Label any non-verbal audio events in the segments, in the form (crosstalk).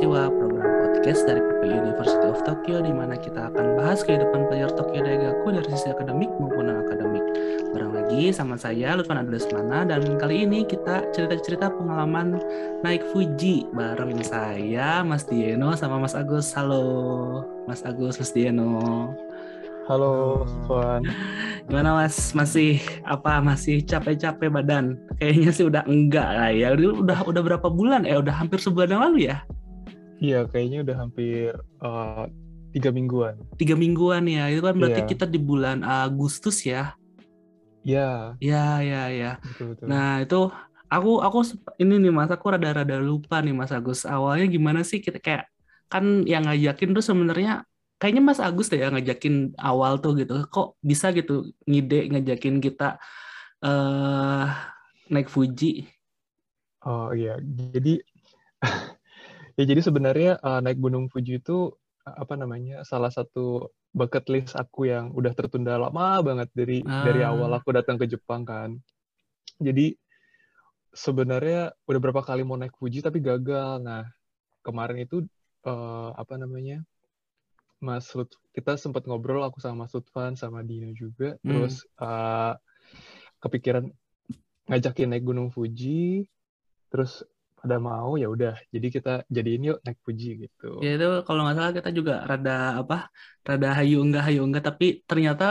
Mahasiswa, program podcast dari University of Tokyo di mana kita akan bahas kehidupan pelajar Tokyo Daigaku dari sisi akademik maupun non-akademik. Barang lagi sama saya Lutfan Adlesmana dan kali ini kita cerita-cerita pengalaman naik Fuji bareng saya Mas Dieno sama Mas Agus. Halo Mas Agus, Mas Dieno. Halo, Tuan. Gimana Mas? Masih apa? Masih capek-capek badan? Kayaknya sih udah enggak lah ya. Udah udah berapa bulan? Eh udah hampir sebulan yang lalu ya? Iya, kayaknya udah hampir uh, tiga mingguan. Tiga mingguan ya. Itu kan berarti Iya. kita di bulan Agustus ya? Iya, Ya, ya, ya. betul betul. Nah itu aku aku ini nih Mas, aku rada-rada lupa nih Mas Agus. Awalnya gimana sih kita kayak kan yang ngajakin tuh sebenarnya kayaknya Mas Agus deh yang ngajakin awal tuh gitu. Kok bisa gitu ngide ngajakin kita eh naik Fuji? Oh iya, jadi (laughs) ya jadi sebenarnya uh, naik Gunung Fuji itu uh, apa namanya salah satu bucket list aku yang udah tertunda lama banget dari dari Ah. awal aku datang ke Jepang kan. Jadi sebenarnya udah berapa kali mau naik Fuji tapi gagal. Nah kemarin itu uh, apa namanya Mas Lut, kita sempat ngobrol aku sama Mas Lutfan sama Dino juga. Hmm. Terus uh, kepikiran ngajakin naik Gunung Fuji. Terus pada mau ya udah. Jadi kita jadiin yuk naik Fuji gitu. Ya itu kalau nggak salah kita juga rada apa, rada hayu enggak hayu enggak, tapi ternyata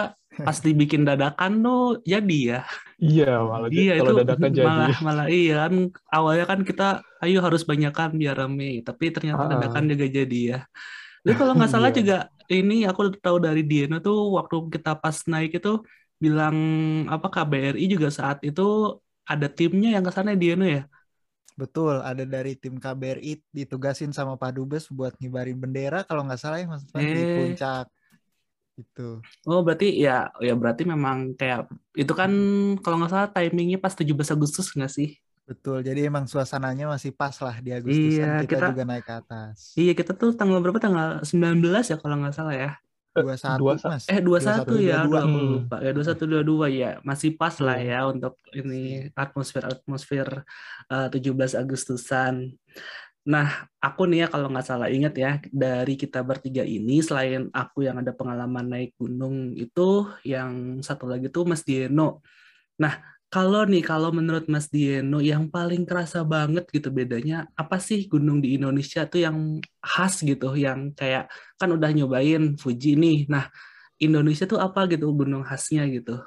pas (laughs) dibikin dadakan tuh jadi ya. Iya malah Iya kalau itu dadakan jadi. malah (laughs) malah iya kan awalnya kan kita ayo harus banyakan biar rame tapi ternyata Ah. dadakan juga jadi ya. Jadi kalau nggak (laughs) salah Iya. juga ini aku tahu dari Diana tuh waktu kita pas naik itu bilang apa KBRI juga saat itu ada timnya yang ke sana Diana ya. Betul, ada dari tim KBRI ditugasin sama Pak Dubes buat ngibarin bendera kalau nggak salah ya Mas di Eh. puncak. Gitu. Oh berarti ya ya berarti memang kayak itu kan kalau nggak salah timingnya pas 17 Agustus nggak sih? Betul, jadi emang suasananya masih pas lah di Agustusan Iya, kita, kita- juga naik ke atas. Iya kita tuh tanggal berapa tanggal 19 ya kalau nggak salah ya. 21 Dua- Mas. Eh 21 ya, 21, aduh, aku 22. lupa. Ya 21 22 ya, masih pas lah Iya. ya untuk ini atmosfer-atmosfer eh, 17 Agustusan. Nah, aku nih ya kalau nggak salah ingat ya, dari kita bertiga ini selain aku yang ada pengalaman naik gunung itu, yang satu lagi tuh Mas Dieno. Nah, kalau nih, kalau menurut Mas Dieno yang paling kerasa banget gitu bedanya, apa sih gunung di Indonesia tuh yang khas gitu, yang kayak kan udah nyobain Fuji nih. Nah, Indonesia tuh apa gitu gunung khasnya gitu.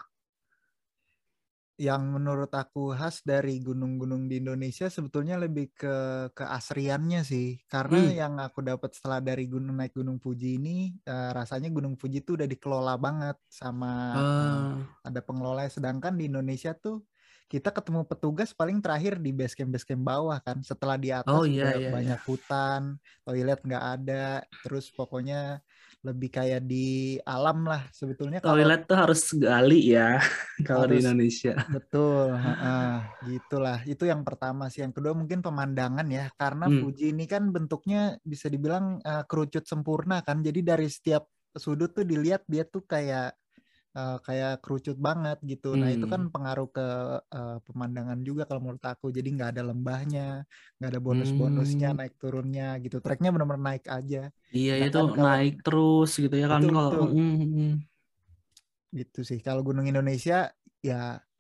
Yang menurut aku khas dari gunung-gunung di Indonesia sebetulnya lebih ke keasriannya sih. Karena Hmm. yang aku dapat setelah dari gunung naik Gunung Fuji ini eh, rasanya Gunung Fuji itu udah dikelola banget sama Ah, ada pengelola. Sedangkan di Indonesia tuh kita ketemu petugas paling terakhir di base camp base camp bawah kan. Setelah di atas Oh, iya, udah iya, banyak hutan toilet nggak ada. Terus pokoknya lebih kayak di alam lah sebetulnya kalau toilet tuh harus gali ya (laughs) kalau di. Indonesia. betul (laughs) heeh, gitulah itu yang pertama sih yang kedua mungkin pemandangan ya karena Hmm. Fuji ini kan bentuknya bisa dibilang eh, kerucut sempurna kan jadi dari setiap sudut tuh dilihat dia tuh kayak eh, kayak kerucut banget gitu nah itu kan Hmm. pengaruh ke eh, pemandangan juga kalau menurut aku jadi nggak ada lembahnya nggak ada bonus-bonusnya Hmm. naik turunnya gitu treknya benar-benar naik aja Iya itu Sedangkan kalau- naik terus gitu ya kan kalau. Mm, mm, mm. gitu sih kalau gunung Indonesia ya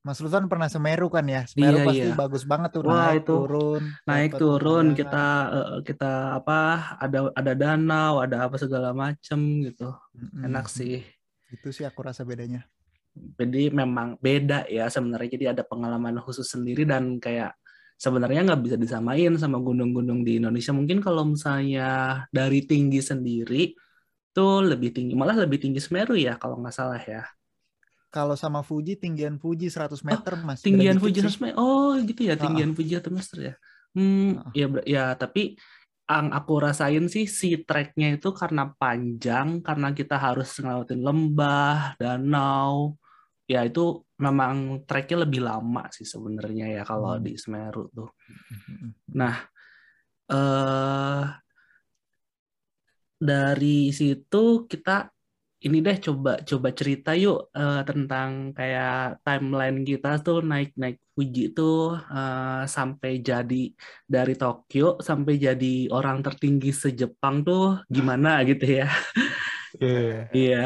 Mas Lutfan pernah Semeru kan ya Semeru Iya, pasti iya. bagus banget tuh Wah, naik itu turun naik turun pemandangan. kita eh, kita apa ada ada danau ada apa segala macem gitu Mm-mm. enak sih. Itu sih aku rasa bedanya Jadi memang beda ya sebenarnya. Jadi ada pengalaman khusus sendiri dan kayak sebenarnya nggak bisa disamain sama gunung-gunung di Indonesia. Mungkin kalau misalnya dari tinggi sendiri tuh lebih tinggi, malah lebih tinggi Semeru ya kalau nggak salah ya. kalau sama Fuji tinggian Fuji 100 meter mas Beda Tinggian Fuji sih. 100 meter. Oh gitu ya, tinggian Fuji 100 meter ya. Hmm, Ah. ya ya tapi yang aku rasain sih si treknya itu karena panjang, karena kita harus ngelewatin lembah, danau. Ya itu memang treknya lebih lama sih sebenarnya ya kalau Hmm. di Semeru tuh. Mm-mm. Nah, eh dari situ kita ini deh coba coba cerita yuk uh, tentang kayak timeline kita tuh naik naik Fuji tuh uh, sampai jadi dari Tokyo sampai jadi orang tertinggi se-Jepang tuh gimana (laughs) gitu ya. Iya. Yeah. Iya.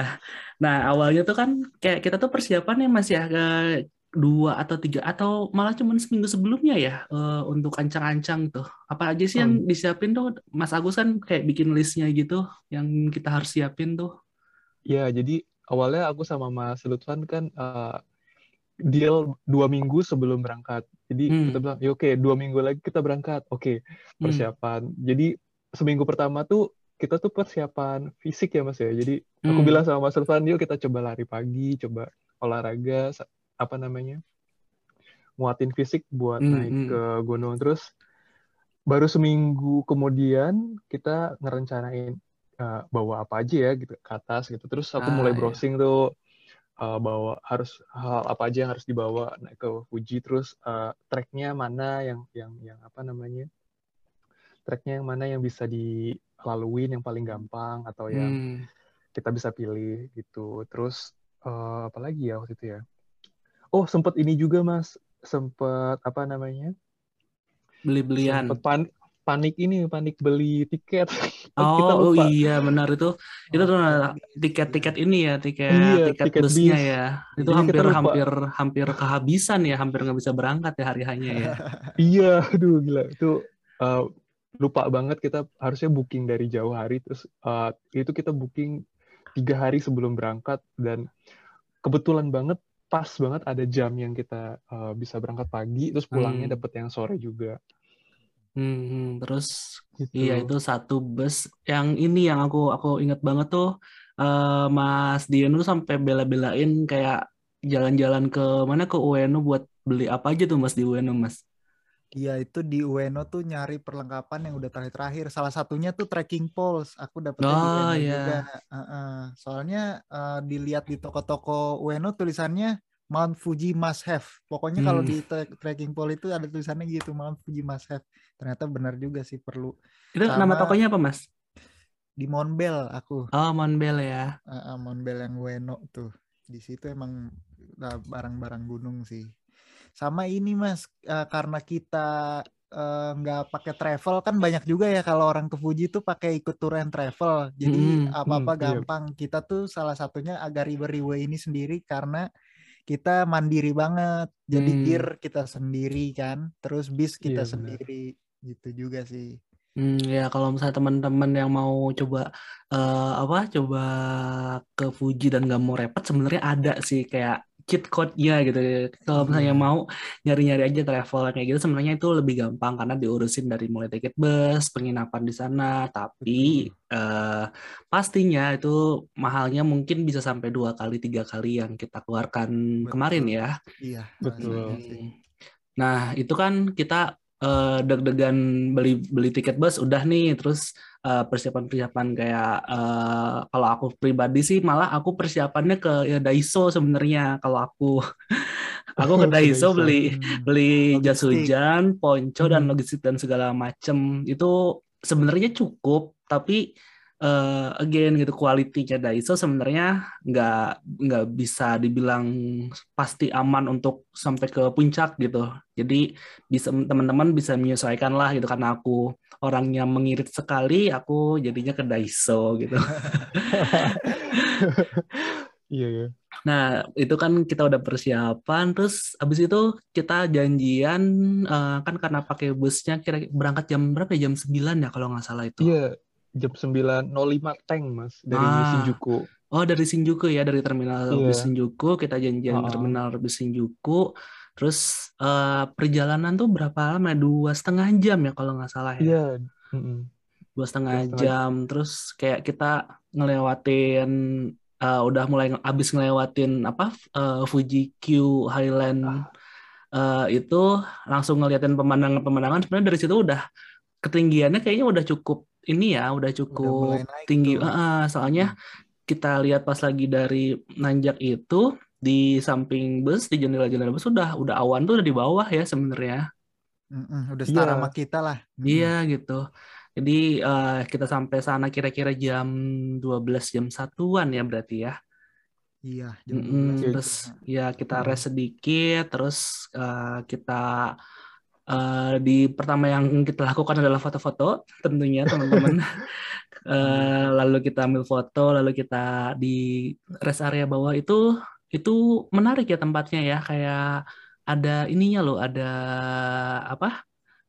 Nah awalnya tuh kan kayak kita tuh persiapannya masih agak dua atau tiga atau malah cuma seminggu sebelumnya ya uh, untuk ancang-ancang tuh. Apa aja sih yang hmm. disiapin tuh Mas Agus kan kayak bikin listnya gitu yang kita harus siapin tuh. Ya, jadi awalnya aku sama Mas Lutfan kan uh, deal dua minggu sebelum berangkat. Jadi hmm. kita bilang, ya oke, okay, dua minggu lagi kita berangkat. Oke, okay, hmm. persiapan. Hmm. Jadi seminggu pertama tuh kita tuh persiapan fisik ya Mas ya. Jadi hmm. aku bilang sama Mas Lutfan, yuk kita coba lari pagi, coba olahraga, apa namanya, nguatin fisik buat hmm. naik hmm. ke gunung. Terus baru seminggu kemudian kita ngerencanain uh, bawa apa aja ya gitu ke atas gitu terus aku ah, mulai iya. browsing iya. tuh uh, bawa harus hal apa aja yang harus dibawa naik ke Fuji terus uh, tracknya mana yang yang yang apa namanya tracknya yang mana yang bisa dilalui yang paling gampang atau yang hmm. kita bisa pilih gitu terus uh, apa lagi ya waktu itu ya oh sempat ini juga mas sempat apa namanya beli-belian sempat pan panik ini panik beli tiket. Oh, (laughs) kita oh iya benar itu. Itu tuh tiket-tiket ini ya tiket iya, tiket, tiket busnya bis. ya itu Jadi hampir hampir hampir kehabisan ya hampir nggak bisa berangkat ya hari hanya ya. (laughs) Iya aduh gila. Itu uh, lupa banget kita harusnya booking dari jauh hari terus uh, itu kita booking tiga hari sebelum berangkat dan kebetulan banget pas banget ada jam yang kita uh, bisa berangkat pagi terus pulangnya hmm. dapet yang sore juga Hmm, terus gitu. iya itu satu bus yang ini yang aku aku inget banget tuh uh, Mas Dion tuh sampai bela-belain kayak jalan-jalan ke mana ke Ueno buat beli apa aja tuh Mas di Ueno Mas? Iya itu di Ueno tuh nyari perlengkapan yang udah terakhir-terakhir. Salah satunya tuh trekking poles. Aku dapetnya oh, di Ueno iya. juga. Uh -uh. Soalnya uh, dilihat di toko-toko Ueno tulisannya Mount Fuji must have. Pokoknya hmm. kalau di trekking pole itu ada tulisannya gitu Mount Fuji must have. Ternyata benar juga sih perlu. Itu Sama, nama tokonya apa Mas? Di Monbel aku. Oh Monbel ya. Uh, uh, Monbel yang Weno tuh. Di situ emang uh, barang-barang gunung sih. Sama ini Mas, uh, karena kita nggak uh, pakai travel kan banyak juga ya kalau orang ke Fuji tuh pakai ikut tour and travel. Jadi apa-apa hmm, hmm, gampang. Iya. Kita tuh salah satunya agak river ini sendiri karena kita mandiri banget. Jadi hmm. gear kita sendiri kan, terus bis kita iya, sendiri gitu juga sih. Hmm, ya kalau misalnya teman-teman yang mau coba uh, apa coba ke Fuji dan nggak mau repot sebenarnya ada sih kayak cheat code-nya gitu. Kalau misalnya hmm. mau nyari-nyari aja travel kayak gitu sebenarnya itu lebih gampang karena diurusin dari mulai tiket bus, penginapan di sana, tapi uh, pastinya itu mahalnya mungkin bisa sampai dua kali tiga kali yang kita keluarkan betul. kemarin ya. Iya, betul. Nah, itu kan kita uh, deg-degan beli beli tiket bus udah nih. Terus uh, persiapan-persiapan kayak uh, kalau aku pribadi sih malah aku persiapannya ke ya, Daiso sebenarnya. Kalau aku (laughs) aku ke Daiso beli hmm. beli jas hujan, ponco dan hmm. logistik dan segala macem. Itu sebenarnya cukup tapi uh, again gitu kualitinya Daiso sebenarnya nggak nggak bisa dibilang pasti aman untuk sampai ke puncak gitu. Jadi bisa teman-teman bisa menyesuaikan lah gitu karena aku orangnya mengirit sekali, aku jadinya ke Daiso gitu. (laughs) Iya ya. Nah itu kan kita udah persiapan, terus abis itu kita janjian uh, kan karena pakai busnya kira berangkat jam berapa ya? Jam 9 ya kalau nggak salah itu. Iya, jam 9.05 tank mas dari ah. Shinjuku. Oh dari Shinjuku ya dari terminal yeah. bis Shinjuku kita janjian uh terminal bis Shinjuku. Terus uh, perjalanan tuh berapa lama? Dua setengah jam ya kalau nggak salah ya. Iya. Yeah. Mm -hmm. Dua setengah jam. Terus kayak kita ngelewatin uh, udah mulai abis ngelewatin apa uh, Fuji Q Highland ah. uh, itu langsung ngeliatin pemandangan-pemandangan sebenarnya dari situ udah ketinggiannya kayaknya udah cukup ini ya udah cukup udah tinggi uh, soalnya hmm. kita lihat pas lagi dari nanjak itu di samping bus di jendela-jendela bus sudah udah awan tuh udah di bawah ya sebenarnya mm udah setara yeah. sama kita lah iya gitu Jadi uh, kita sampai sana kira-kira jam 12 jam satuan ya berarti ya. Iya, jam mm -hmm. Terus ya kita rest sedikit, terus uh, kita uh, di pertama yang kita lakukan adalah foto-foto tentunya teman-teman. uh, (laughs) lalu kita ambil foto, lalu kita di rest area bawah itu itu menarik ya tempatnya ya kayak ada ininya loh, ada apa?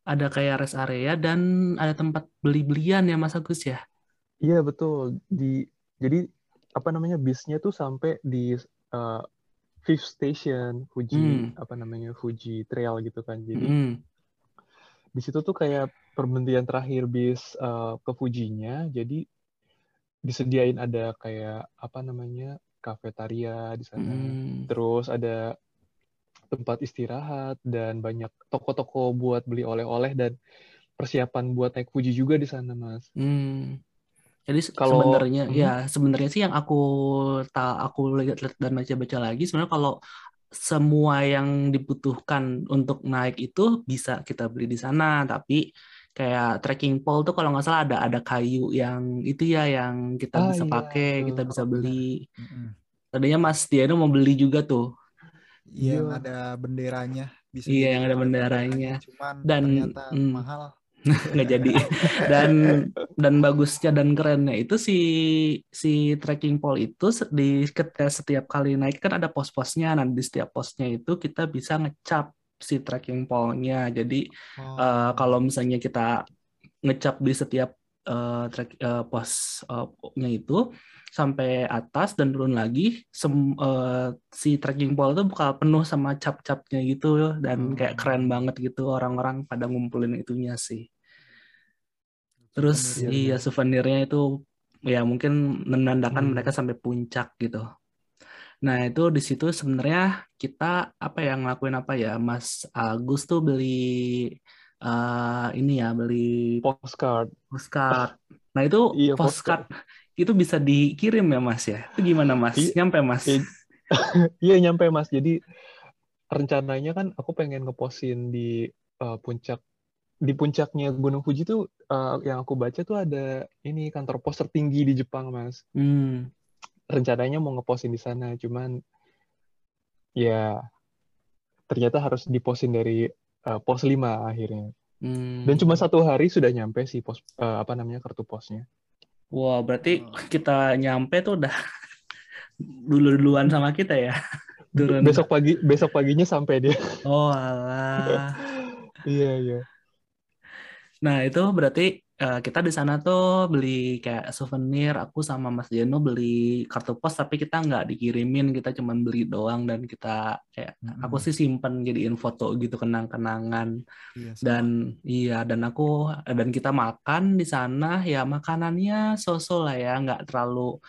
ada kayak rest area dan ada tempat beli-belian ya Mas Agus ya? Iya betul. Di jadi apa namanya bisnya tuh sampai di uh, fifth station Fuji hmm. apa namanya Fuji Trail gitu kan. Jadi hmm. di situ tuh kayak perberhentian terakhir bis uh, ke Fujinya. Jadi disediain ada kayak apa namanya kafetaria di sana. Hmm. Terus ada tempat istirahat dan banyak toko-toko buat beli oleh-oleh dan persiapan buat naik Fuji juga di sana, Mas. Hmm. Jadi kalau sebenarnya hmm. ya sebenarnya sih yang aku tak aku lihat dan baca-baca lagi sebenarnya kalau semua yang dibutuhkan untuk naik itu bisa kita beli di sana tapi kayak trekking pole tuh kalau nggak salah ada ada kayu yang itu ya yang kita ah, bisa iya, pakai kita bisa beli tadinya Mas Diano mau beli juga tuh Iya, yang ada benderanya. Bisa iya, yang ada benderanya. Cuman dan ternyata mm, mahal. (laughs) nggak jadi. (laughs) Dan dan bagusnya dan kerennya itu si si trekking pole itu di ketika setiap kali naik kan ada pos-posnya. Nah di setiap posnya itu kita bisa ngecap si trekking pole-nya. Jadi oh. uh, kalau misalnya kita ngecap di setiap uh, track uh, posnya uh, itu sampai atas dan turun lagi sem, uh, si trekking pole itu bakal penuh sama cap-capnya gitu dan kayak hmm. keren banget gitu orang-orang pada ngumpulin itunya sih. Terus Souvenir iya souvenirnya itu ya mungkin menandakan hmm. mereka sampai puncak gitu. Nah itu di situ sebenarnya kita apa yang ngelakuin apa ya Mas Agus tuh beli uh, ini ya beli postcard. Postcard. Nah itu iya, postcard. postcard itu bisa dikirim ya Mas ya? Itu gimana Mas? I, nyampe Mas? (laughs) Iya nyampe Mas. Jadi rencananya kan aku pengen ngeposin di uh, puncak di puncaknya Gunung Fuji tuh uh, yang aku baca tuh ada ini kantor pos tertinggi di Jepang Mas. Hmm. Rencananya mau ngeposin di sana, cuman ya ternyata harus diposin dari uh, pos 5 akhirnya. Hmm. Dan cuma satu hari sudah nyampe sih pos uh, apa namanya kartu posnya. Wah, wow, berarti oh. kita nyampe tuh udah (laughs) dulu-duluan sama kita ya. Turun. Besok pagi besok paginya sampai dia. Oh, alah. (laughs) iya, iya. Nah, itu berarti uh, kita di sana tuh beli kayak souvenir. Aku sama Mas Jeno beli kartu pos, tapi kita nggak dikirimin. Kita cuma beli doang dan kita kayak hmm. aku sih simpen jadiin foto gitu kenang-kenangan. Iya, dan iya dan aku dan kita makan di sana ya makanannya sosok lah ya, nggak terlalu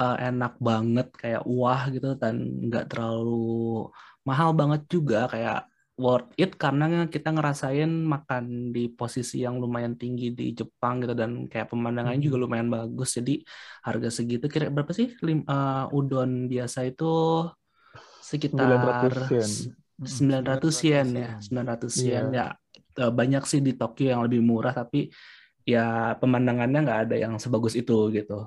uh, enak banget kayak wah gitu dan nggak terlalu mahal banget juga kayak worth it karena kita ngerasain makan di posisi yang lumayan tinggi di Jepang gitu dan kayak pemandangannya juga hmm. lumayan bagus jadi harga segitu kira berapa sih Lim, uh, udon biasa itu sekitar 900 yen ya 900 yen yeah. ya banyak sih di Tokyo yang lebih murah tapi ya pemandangannya nggak ada yang sebagus itu gitu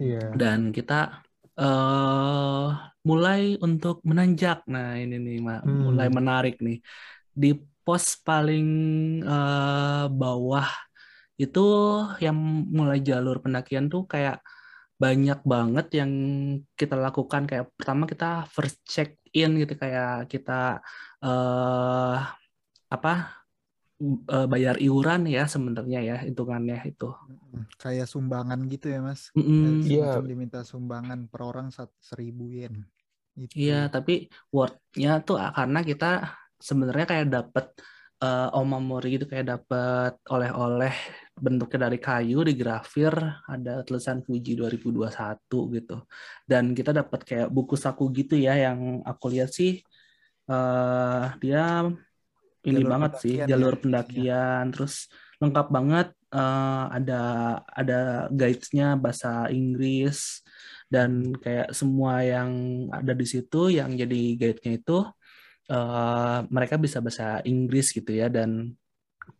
yeah. dan kita uh, mulai untuk menanjak. Nah ini nih, hmm. mulai menarik nih. Di pos paling uh, bawah itu yang mulai jalur pendakian tuh kayak banyak banget yang kita lakukan kayak pertama kita first check in gitu kayak kita uh, apa uh, bayar iuran ya sebenarnya ya hitungannya itu. Kayak sumbangan gitu ya mas? Iya. Yeah. diminta sumbangan per orang seribu yen. Gitu. Iya, tapi worth-nya tuh karena kita sebenarnya kayak dapat uh, omamori gitu kayak dapat oleh-oleh bentuknya dari kayu di grafir ada tulisan Fuji 2021 gitu. Dan kita dapat kayak buku saku gitu ya yang aku lihat sih uh, dia ini jalur banget sih jalur ya. pendakian ya. terus lengkap banget uh, ada ada guidesnya bahasa Inggris dan kayak semua yang ada di situ yang jadi guide-nya itu uh, mereka bisa bahasa Inggris gitu ya dan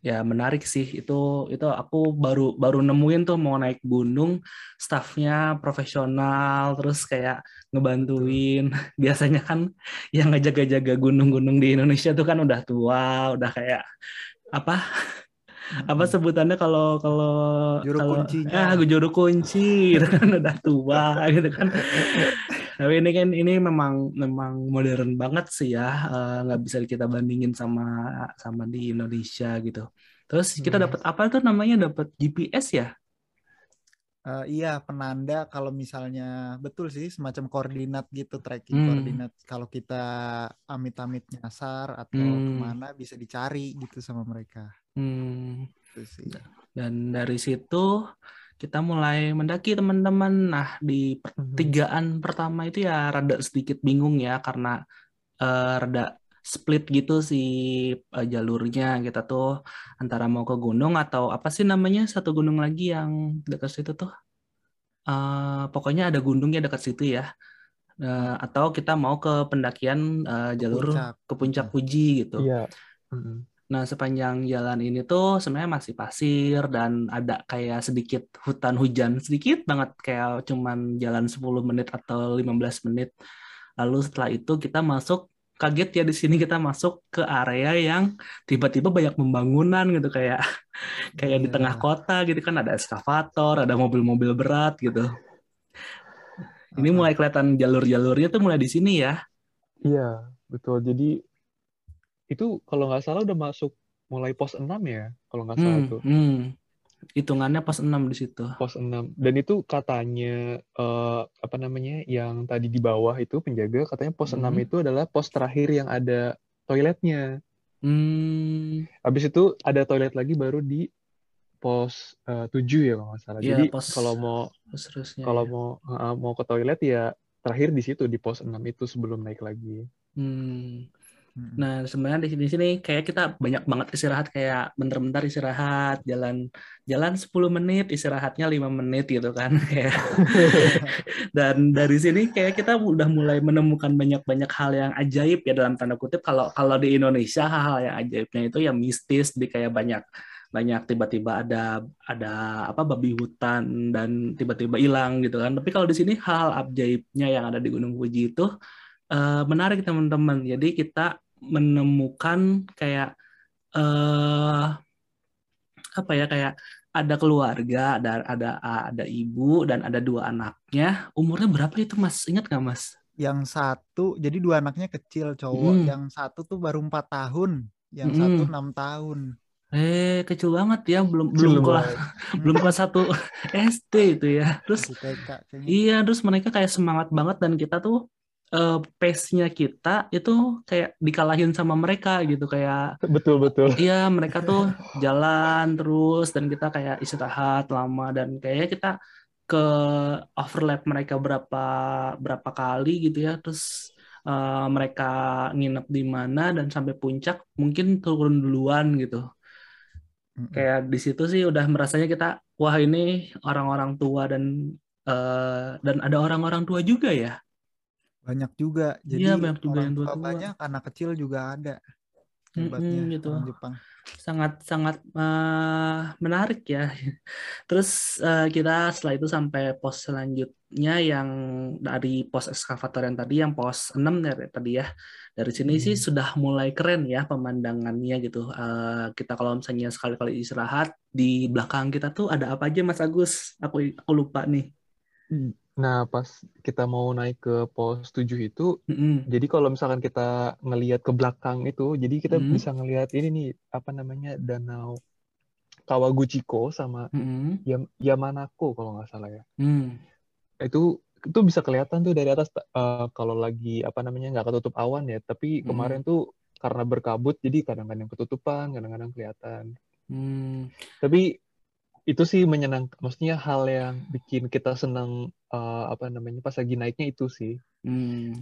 ya menarik sih. Itu itu aku baru baru nemuin tuh mau naik gunung staffnya profesional terus kayak ngebantuin. (laughs) Biasanya kan yang ngejaga-jaga gunung-gunung di Indonesia tuh kan udah tua udah kayak apa? (laughs) Apa sebutannya kalau kalau Juru kalau kuncinya. ah juru kunci gitu kan udah tua (laughs) gitu kan tapi ini kan ini memang memang modern banget sih ya eh, nggak bisa kita bandingin sama sama di Indonesia gitu terus kita Hmm. dapat apa tuh namanya dapat GPS ya Eh, iya, penanda kalau misalnya betul sih semacam koordinat gitu, tracking Hmm. koordinat. Kalau kita amit-amit nyasar atau Hmm. ke mana bisa dicari gitu sama mereka. Hmm. Itu sih. dan dari situ kita mulai mendaki teman-teman. Nah di pertigaan pertama itu ya rada sedikit bingung ya karena eh, rada split gitu si eh, jalurnya. Kita tuh antara mau ke gunung atau apa sih namanya satu gunung lagi yang dekat situ tuh? Eh, pokoknya ada gunungnya dekat situ ya. Eh, atau kita mau ke pendakian eh, jalur puncak. ke puncak Fuji gitu. Iya. Mm-mm. Nah, sepanjang jalan ini tuh sebenarnya masih pasir dan ada kayak sedikit hutan hujan, sedikit banget kayak cuman jalan 10 menit atau 15 menit. Lalu setelah itu kita masuk kaget ya di sini kita masuk ke area yang tiba-tiba banyak pembangunan gitu kayak (laughs) kayak di Iya. tengah kota gitu kan ada eskavator, ada mobil-mobil berat gitu. Ini mulai kelihatan jalur-jalurnya tuh mulai di sini ya. Iya, betul. Jadi itu kalau nggak salah udah masuk mulai pos 6 ya, kalau nggak salah Hmm, tuh. hmm. Hitungannya pas 6 di situ. Pos 6. Dan itu katanya eh, apa namanya yang tadi di bawah itu penjaga katanya pos 6 Mhm. itu adalah pos terakhir yang ada toiletnya. Hmm. Habis itu ada toilet lagi baru di pos eh, 7 ya kalau nggak salah. Iya, Jadi pos- kalau mau kalau ya. mau eh, mau ke toilet ya terakhir di situ di pos 6 itu sebelum naik lagi. Hmm. Mm-mm. Nah, sebenarnya di sini sini kayak kita banyak banget istirahat kayak bentar-bentar istirahat, jalan jalan 10 menit, istirahatnya 5 menit gitu kan (laughs) kayak. (laughs) Dan dari sini kayak kita udah mulai menemukan banyak-banyak hal yang ajaib ya dalam tanda kutip kalau kalau di Indonesia hal-hal yang ajaibnya itu ya mistis di kayak banyak banyak tiba-tiba ada ada apa babi hutan dan tiba-tiba hilang gitu kan. Tapi kalau di sini hal-hal ajaibnya yang ada di Gunung Fuji itu eh, menarik teman-teman. Jadi kita menemukan kayak eh apa ya kayak ada keluarga, ada ada ada ibu dan ada dua anaknya. Umurnya berapa itu Mas? Ingat nggak Mas? Yang satu, jadi dua anaknya kecil cowok. Mm. Yang satu tuh baru empat tahun. Yang Mm-mm. satu enam tahun. Eh kecil banget ya, belum Kecil belum kelas (laughs) belum kelas satu (laughs) SD itu ya. Terus TK. Iya, terus mereka kayak semangat banget dan kita tuh eh, pace-nya kita itu kayak dikalahin sama mereka gitu kayak Betul betul. iya mereka tuh jalan terus dan kita kayak istirahat lama dan kayaknya kita ke overlap mereka berapa berapa kali gitu ya terus eh, mereka nginep di mana dan sampai puncak mungkin turun duluan gitu Mm-mm. kayak di situ sih udah merasanya kita wah ini orang-orang tua dan eh, dan ada orang-orang tua juga ya Banyak juga. Jadi Iya, banyak juga orang yang tua banyak, anak kecil juga ada. Mm-mm, Hebatnya gitu. orang Jepang. sangat sangat eh, menarik ya. (laughs) Terus eh, kita setelah itu sampai pos selanjutnya yang dari pos ekskavator yang tadi, yang pos 6 ya tadi ya. Dari sini sih Hmm. sudah mulai keren ya pemandangannya gitu. Eh, kita kalau misalnya sekali-kali istirahat di belakang kita tuh ada apa aja Mas Agus? Aku aku lupa nih. Nah, pas kita mau naik ke pos 7 itu, Mm-mm. jadi kalau misalkan kita ngelihat ke belakang itu, jadi kita Hmm. bisa ngelihat ini nih, apa namanya, danau Kawaguchiko sama Mm-mm. Yam- Yamanako kalau nggak salah ya. Mm. Itu itu bisa kelihatan tuh dari atas eh, kalau lagi apa namanya nggak ketutup awan ya. Tapi kemarin tuh karena berkabut, jadi kadang-kadang ketutupan, kadang-kadang kelihatan. Mm. Tapi itu sih menyenangkan, maksudnya hal yang bikin kita senang eh, apa namanya pas lagi naiknya itu sih. Hmm.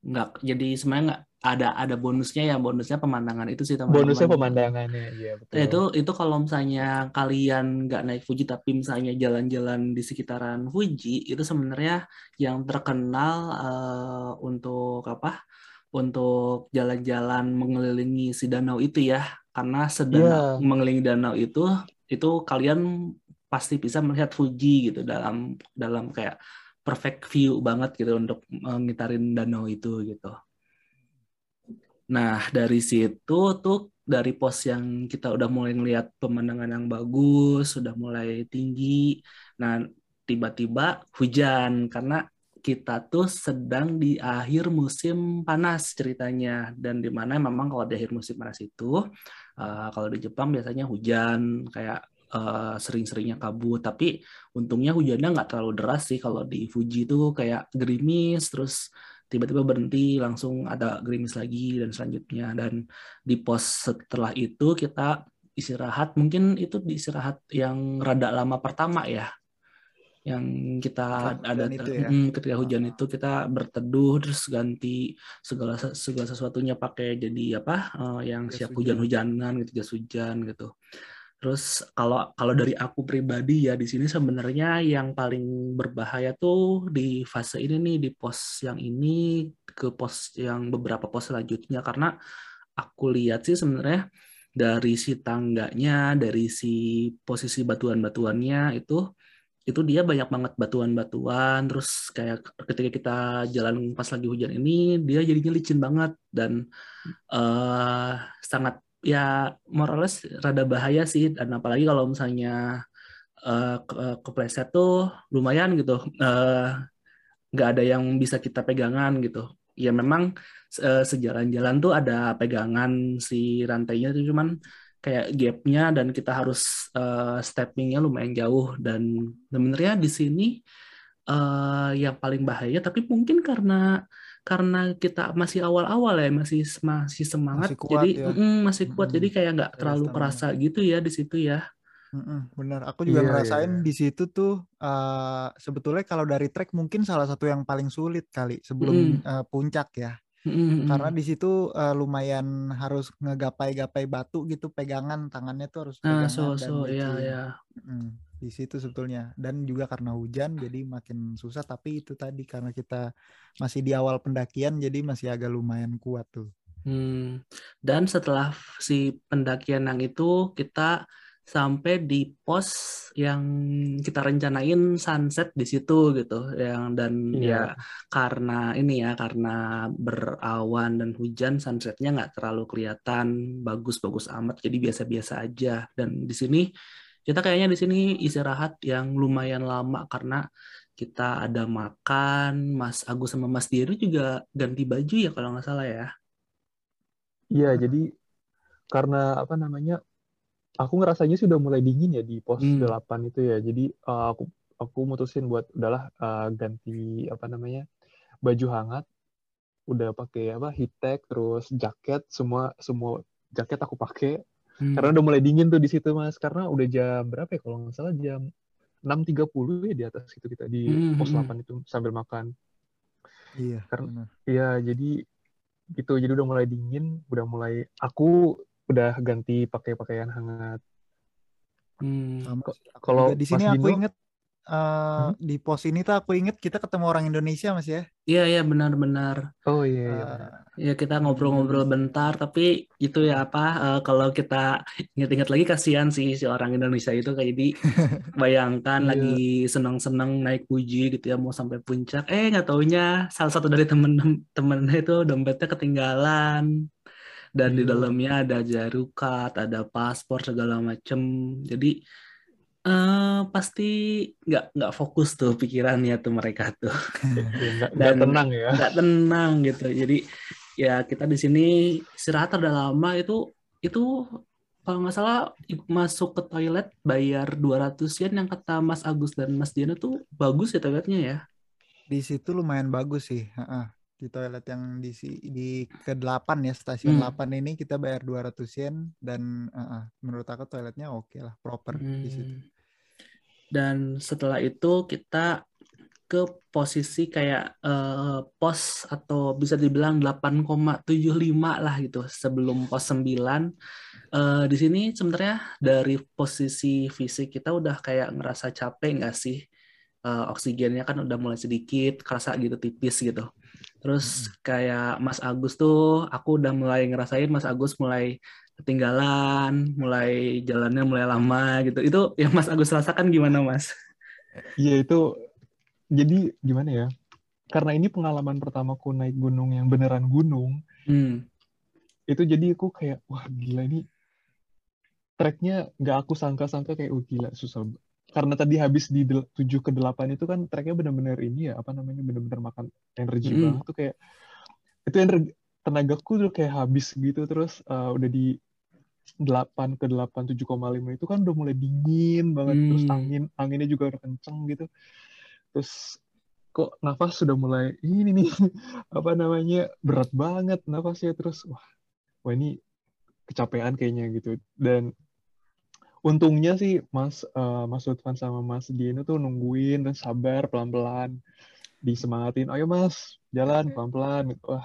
Nggak, jadi sebenarnya nggak ada ada bonusnya ya bonusnya pemandangan itu sih teman-teman. Bonusnya pemandangannya, iya betul. Ya, itu itu kalau misalnya kalian nggak naik Fuji tapi misalnya jalan-jalan di sekitaran Fuji itu sebenarnya yang terkenal eh, untuk apa? Untuk jalan-jalan mengelilingi si danau itu ya. karena sedang yeah. mengelilingi danau itu itu kalian pasti bisa melihat Fuji gitu dalam dalam kayak perfect view banget gitu untuk ngitarin danau itu gitu. Nah, dari situ tuh dari pos yang kita udah mulai ngeliat pemandangan yang bagus, sudah mulai tinggi. Nah, tiba-tiba hujan karena kita tuh sedang di akhir musim panas ceritanya dan di mana memang kalau di akhir musim panas itu uh, kalau di Jepang biasanya hujan kayak uh, sering-seringnya kabut tapi untungnya hujannya nggak terlalu deras sih. Kalau di Fuji itu kayak gerimis terus tiba-tiba berhenti langsung ada gerimis lagi dan selanjutnya. Dan di pos setelah itu kita istirahat. Mungkin itu di istirahat yang rada lama pertama ya yang kita ada itu ya? hmm, ketika hujan itu kita berteduh terus ganti segala segala sesuatunya pakai jadi apa uh, yang jas siap hujan-hujanan gitu jas hujan gitu Terus kalau kalau dari aku pribadi ya di sini sebenarnya yang paling berbahaya tuh di fase ini nih di pos yang ini ke pos yang beberapa pos selanjutnya. Karena aku lihat sih sebenarnya dari si tangganya, dari si posisi batuan-batuannya itu itu dia banyak banget batuan-batuan. Terus kayak ketika kita jalan pas lagi hujan ini dia jadinya licin banget dan uh, sangat ya morales rada bahaya sih. Dan apalagi kalau misalnya uh, ke kepleset tuh lumayan gitu. Eh, nggak uh, ada yang bisa kita pegangan gitu. Ya memang uh, sejalan-jalan tuh ada pegangan si rantainya tuh. Cuman kayak gapnya dan kita harus uh, steppingnya lumayan jauh. Dan sebenarnya di sini uh, yang paling bahaya tapi mungkin karena karena kita masih awal-awal ya masih masih semangat masih kuat, jadi ya. mm, masih kuat mm, jadi kayak nggak terlalu kerasa gitu ya di situ ya benar aku juga iya, ngerasain iya. di situ tuh uh, sebetulnya kalau dari trek mungkin salah satu yang paling sulit kali sebelum mm. uh, puncak ya mm-hmm. karena di situ uh, lumayan harus ngegapai-gapai batu gitu pegangan tangannya tuh harus pegangan ah, so, so, dan iya, iya. Mm di situ sebetulnya dan juga karena hujan jadi makin susah tapi itu tadi karena kita masih di awal pendakian jadi masih agak lumayan kuat tuh. Hmm. Dan setelah si pendakian yang itu kita sampai di pos yang kita rencanain sunset di situ gitu yang dan yeah. ya karena ini ya karena berawan dan hujan sunsetnya nggak terlalu kelihatan bagus-bagus amat jadi biasa-biasa aja dan di sini kita kayaknya di sini istirahat yang lumayan lama karena kita ada makan, Mas Agus sama Mas Diru juga ganti baju ya kalau nggak salah ya. Iya, jadi karena apa namanya, aku ngerasanya sih udah mulai dingin ya di pos hmm. 8 itu ya. Jadi uh, aku aku mutusin buat udahlah uh, ganti apa namanya baju hangat, udah pakai apa heat tech terus jaket semua semua jaket aku pakai Hmm. Karena udah mulai dingin tuh di situ mas. Karena udah jam berapa ya kalau nggak salah jam 6.30 ya di atas itu kita di hmm. pos 8 hmm. itu sambil makan. Iya. Karena iya jadi gitu jadi udah mulai dingin, udah mulai aku udah ganti pakai pakaian hangat. Hmm. Kalau di sini aku inget uh, hmm? di pos ini tuh aku inget kita ketemu orang Indonesia mas ya. Iya iya benar-benar. Oh iya. iya. Uh, ya kita ngobrol-ngobrol bentar tapi itu ya apa uh, kalau kita inget-inget lagi kasihan sih si orang Indonesia itu kayak jadi (laughs) bayangkan yeah. lagi senang-senang naik puji gitu ya mau sampai puncak eh nggak taunya salah satu dari temen-temennya itu dompetnya ketinggalan dan yeah. di iya. dalamnya ada jarukat ada paspor segala macem jadi Uh, pasti nggak nggak fokus tuh pikirannya tuh mereka tuh. (laughs) Nggak, dan gak tenang ya. nggak tenang gitu. Jadi ya kita di sini istirahat ada lama. Itu itu kalau nggak salah masuk ke toilet bayar 200 yen yang kata Mas Agus dan Mas Diana tuh bagus ya toiletnya ya? Di situ lumayan bagus sih di toilet yang di di ke 8 ya stasiun hmm. 8 ini kita bayar 200 yen dan uh, uh, menurut aku toiletnya oke okay lah proper hmm. di situ. Hmm. Dan setelah itu kita ke posisi kayak uh, pos atau bisa dibilang 8,75 lah gitu sebelum pos 9 uh, di sini sebenarnya dari posisi fisik kita udah kayak ngerasa capek nggak sih uh, oksigennya kan udah mulai sedikit kerasa gitu tipis gitu Terus kayak Mas Agus tuh aku udah mulai ngerasain Mas Agus mulai ketinggalan, mulai jalannya mulai lama gitu. Itu yang Mas Agus rasakan gimana Mas? Iya itu jadi gimana ya? Karena ini pengalaman pertamaku naik gunung yang beneran gunung. Hmm. Itu jadi aku kayak wah gila ini treknya nggak aku sangka-sangka kayak wah gila susah. Karena tadi habis di 7 ke 8 itu kan treknya bener-bener ini ya apa namanya bener-bener makan energi Hmm. banget tuh kayak itu energi tenagaku tuh kayak habis gitu terus uh, udah di 8 ke 8 7,5 itu kan udah mulai dingin banget terus Hmm. angin anginnya juga udah kenceng gitu terus kok nafas sudah mulai ini nih (laughs) apa namanya berat banget nafasnya terus wah wah ini kecapean kayaknya gitu dan untungnya sih Mas eh, Mas Lutfan sama Mas Dino tuh nungguin dan sabar pelan-pelan disemangatin. Ayo Mas jalan pelan-pelan wah.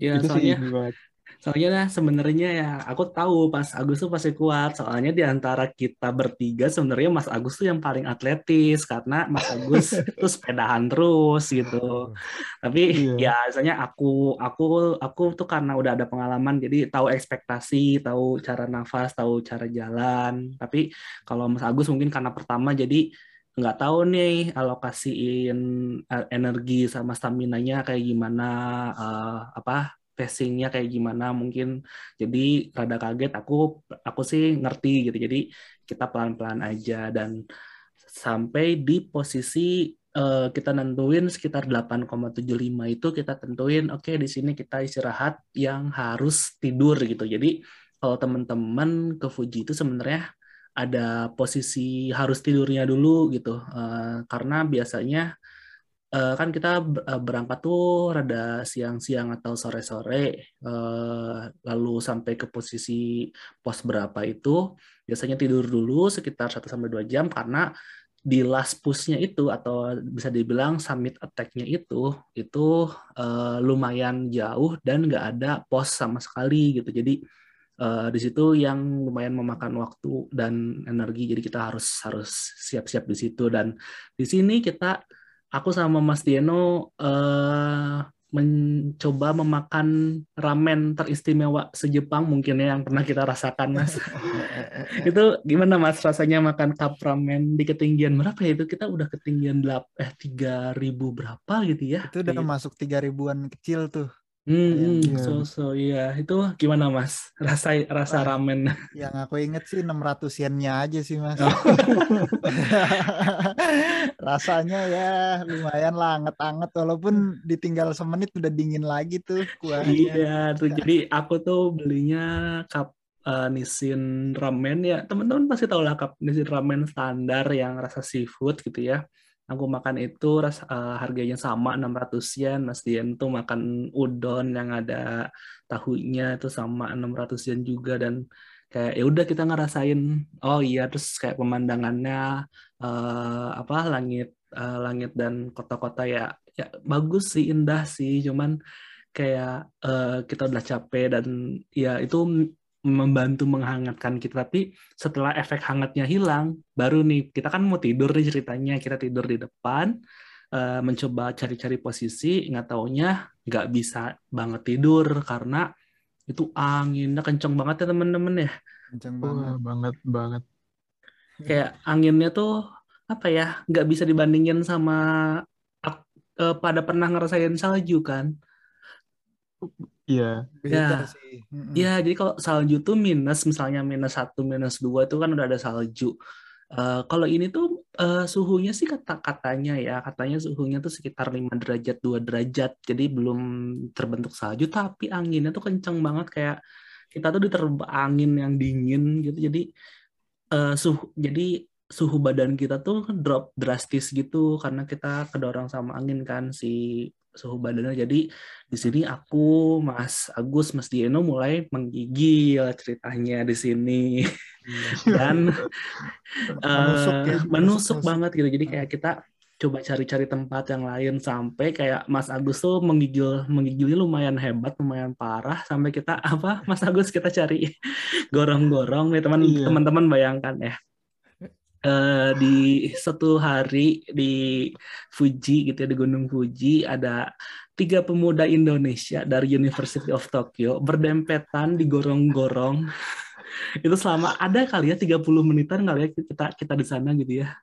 Ya, itu sih soalnya ini banget Soalnya nah, sebenarnya ya aku tahu pas Agus tuh pasti kuat. Soalnya di antara kita bertiga sebenarnya Mas Agus tuh yang paling atletis karena Mas Agus (laughs) tuh sepedahan terus gitu. Tapi Iya. ya misalnya aku aku aku tuh karena udah ada pengalaman jadi tahu ekspektasi, tahu cara nafas, tahu cara jalan. Tapi kalau Mas Agus mungkin karena pertama jadi nggak tahu nih alokasiin eh, energi sama stamina-nya kayak gimana eh, apa pacing-nya kayak gimana mungkin jadi rada kaget aku aku sih ngerti gitu. Jadi kita pelan-pelan aja dan sampai di posisi eh, kita nentuin sekitar 8,75 itu kita tentuin oke di sini kita istirahat yang harus tidur gitu. Jadi kalau teman-teman ke Fuji itu sebenarnya ada posisi harus tidurnya dulu gitu Eh, karena biasanya eh, kan kita eh, berangkat tuh rada siang-siang atau sore-sore, eh, lalu sampai ke posisi pos berapa itu, biasanya tidur dulu sekitar 1 sampai 2 jam karena di last push-nya itu atau bisa dibilang summit attack-nya itu itu eh, lumayan jauh dan nggak ada pos sama sekali gitu. Jadi eh, di situ yang lumayan memakan waktu dan energi. Jadi kita harus harus siap-siap di situ dan di sini kita aku sama Mas Dieno eh, mencoba memakan ramen teristimewa se-Jepang mungkin ya yang pernah kita rasakan Mas. (laughs) (laughs) itu gimana Mas rasanya makan cup ramen di ketinggian berapa ya itu? Kita udah ketinggian delap eh 3000 berapa gitu ya? Itu udah masuk tiga ribuan kecil tuh. Hmm, hmm, Iya. so so iya. Itu gimana Mas? Rasa rasa ramen. Yang aku inget sih 600 yennya aja sih mas. Oh. (laughs) Rasanya ya lumayan lah anget-anget walaupun ditinggal semenit udah dingin lagi tuh kuahnya. Iya, tuh jadi aku tuh belinya cup eh, Nissin ramen ya. Teman-teman pasti tahu lah cup Nissin ramen standar yang rasa seafood gitu ya. Aku makan itu ras, eh, harganya sama 600 yen. Mas Dian tuh makan udon yang ada tahunya itu sama 600 yen juga. Dan kayak ya udah kita ngerasain. Oh iya terus kayak pemandangannya eh, apa langit eh, langit dan kota-kota ya ya bagus sih indah sih. Cuman kayak eh, kita udah capek dan ya itu membantu menghangatkan kita. Tapi setelah efek hangatnya hilang baru nih kita kan mau tidur nih ceritanya. Kita tidur di depan eh, mencoba cari-cari posisi. Nggak taunya nggak bisa banget tidur karena itu anginnya kenceng banget ya teman-teman ya. Kenceng banget. Wah, banget. banget kayak anginnya tuh apa ya nggak bisa dibandingin sama eh, pada pernah ngerasain salju kan iya Ya. sih. Mm-mm. Ya, jadi kalau salju tuh minus, misalnya minus satu, minus dua itu kan udah ada salju. Eh, kalau ini tuh eh, suhunya sih kata-katanya ya, katanya suhunya tuh sekitar 5 derajat, 2 derajat. Jadi belum terbentuk salju, tapi anginnya tuh kenceng banget kayak kita tuh diterpa angin yang dingin gitu. Jadi eh, suhu jadi suhu badan kita tuh drop drastis gitu karena kita kedorong sama angin kan si suhu badannya. Jadi di sini aku, Mas Agus, Mas Dieno mulai menggigil ceritanya di sini dan (laughs) Menusuk eh, ya, menusuk menusuk-nusuk. banget gitu. Jadi kayak kita coba cari-cari tempat yang lain sampai kayak Mas Agus tuh menggigil menggigilnya lumayan hebat, lumayan parah sampai kita apa Mas Agus kita cari (laughs) gorong-gorong nih Iya. teman-teman bayangkan ya. Uh, di satu hari di Fuji gitu ya di Gunung Fuji ada tiga pemuda Indonesia dari University of Tokyo berdempetan di gorong-gorong itu selama ada kali ya 30 menitan kali ya kita kita di sana gitu ya.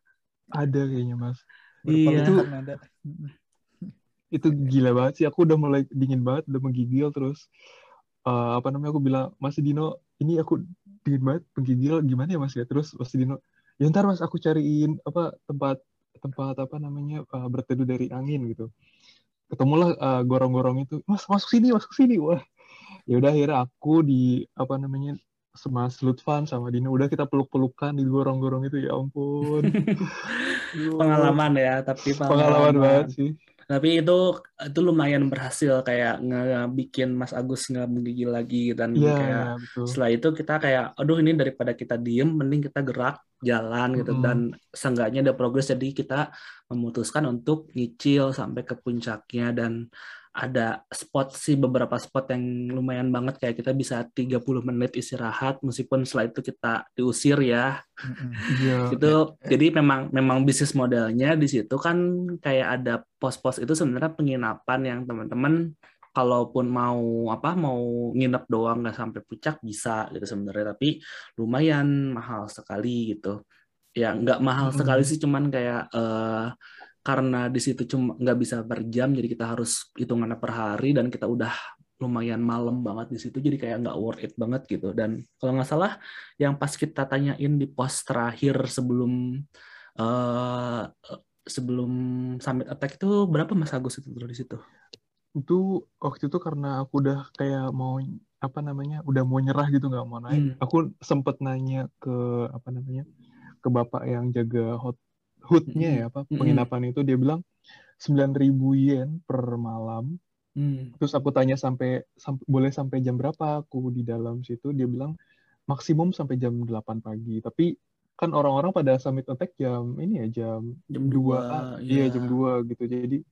Ada kayaknya mas. Iya. itu ada. itu gila banget sih aku udah mulai dingin banget udah menggigil terus. Uh, apa namanya aku bilang Mas Dino ini aku dingin banget menggigil gimana ya Mas? Ya terus Mas Dino ya ntar Mas aku cariin apa tempat tempat apa namanya uh, berteduh dari angin gitu. Ketemulah uh, gorong-gorong itu. Mas masuk sini masuk sini. Wah. Ya udah akhirnya aku di apa namanya sama Lutfan sama Dino udah kita peluk-pelukan di gorong-gorong itu. Ya ampun. (laughs) Pengalaman ya tapi pengalaman, pengalaman banget sih. Tapi itu itu lumayan berhasil kayak ngebikin Mas Agus nggak menggigil lagi dan yeah, kayak betul. setelah itu kita kayak aduh ini daripada kita diem mending kita gerak jalan gitu. Dan seenggaknya ada progres jadi kita memutuskan untuk nyicil sampai ke puncaknya. Dan ada spot sih beberapa spot yang lumayan banget. Kayak kita bisa 30 menit istirahat meskipun setelah itu kita diusir ya. Yeah. (laughs) itu jadi memang memang bisnis modelnya di situ kan kayak ada pos-pos. Itu sebenarnya penginapan yang teman-teman kalaupun mau apa mau nginep doang nggak sampai puncak bisa gitu sebenarnya. Tapi lumayan mahal sekali gitu. Ya nggak mahal mm -hmm. sekali sih cuman kayak uh, karena di situ cuma nggak bisa per jam jadi kita harus hitungannya per hari dan kita udah lumayan malam banget di situ jadi kayak nggak worth it banget gitu. Dan kalau nggak salah yang pas kita tanyain di pos terakhir sebelum uh, sebelum summit attack itu berapa mas Agus itu di situ itu waktu itu karena aku udah kayak mau apa namanya udah mau nyerah gitu nggak mau naik. Hmm. aku sempet nanya ke apa namanya ke bapak yang jaga hot hoodnya ya apa penginapan itu. Dia bilang sembilan ribu yen per malam. Mm. terus aku tanya sampai, sampai boleh sampai jam berapa aku di dalam situ? Dia bilang maksimum sampai jam 8 pagi. Tapi kan orang-orang pada summit attack jam ini ya jam jam dua iya ya. jam dua gitu. Jadi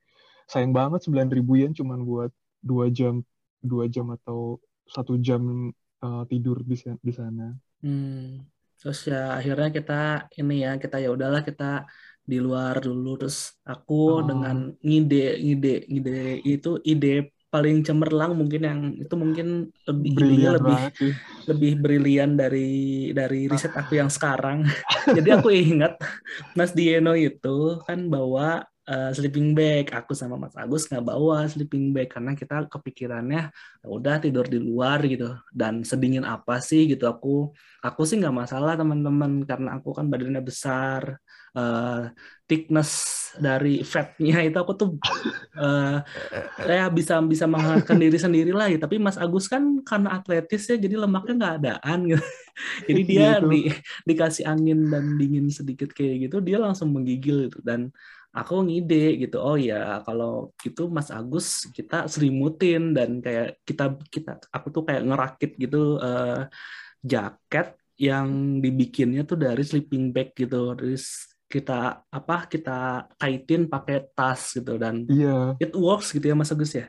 sayang banget sembilan ribu yen cuman buat dua jam dua jam atau satu jam uh, tidur di di sana. Hmm terus ya akhirnya kita ini ya kita ya udahlah kita di luar dulu terus aku oh. dengan ngide ngide ngide itu ide paling cemerlang mungkin yang itu mungkin lebih idenya lebih sih. lebih brilian dari dari riset aku yang sekarang (laughs) jadi aku ingat (laughs) Mas Dieno itu kan bawa uh, sleeping bag. Aku sama Mas Agus nggak bawa sleeping bag karena kita kepikirannya ya udah tidur di luar gitu. Dan sedingin apa sih gitu aku aku sih nggak masalah teman-teman karena aku kan badannya besar. Uh, thickness dari fatnya itu aku tuh uh, ya bisa bisa menghangatkan diri sendiri lah ya. Tapi Mas Agus kan karena atletis ya jadi lemaknya nggak adaan gitu. (laughs) jadi dia gitu. di, dikasih angin dan dingin sedikit kayak gitu dia langsung menggigil gitu dan aku ngide gitu oh ya kalau gitu Mas Agus kita selimutin dan kayak kita kita aku tuh kayak ngerakit gitu uh, jaket yang dibikinnya tuh dari sleeping bag gitu terus kita apa kita kaitin pakai tas gitu dan iya. it works gitu ya Mas Agus ya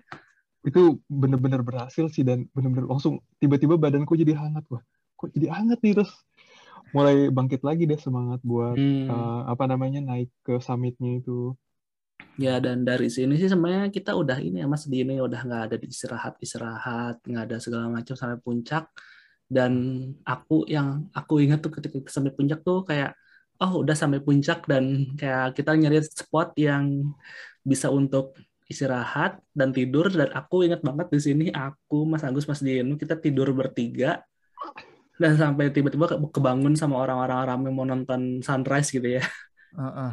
itu bener-bener berhasil sih dan bener-bener langsung tiba-tiba badanku jadi hangat wah kok jadi hangat nih terus mulai bangkit lagi deh semangat buat hmm. uh, apa namanya naik ke summitnya itu. Ya dan dari sini sih sebenarnya kita udah ini ya Mas di ini udah nggak ada istirahat istirahat nggak ada segala macam sampai puncak dan aku yang aku ingat tuh ketika sampai puncak tuh kayak oh udah sampai puncak dan kayak kita nyari spot yang bisa untuk istirahat dan tidur dan aku ingat banget di sini aku Mas Agus Mas Dino kita tidur bertiga dan sampai tiba-tiba kebangun sama orang-orang ramai mau nonton sunrise gitu ya. Uh -uh.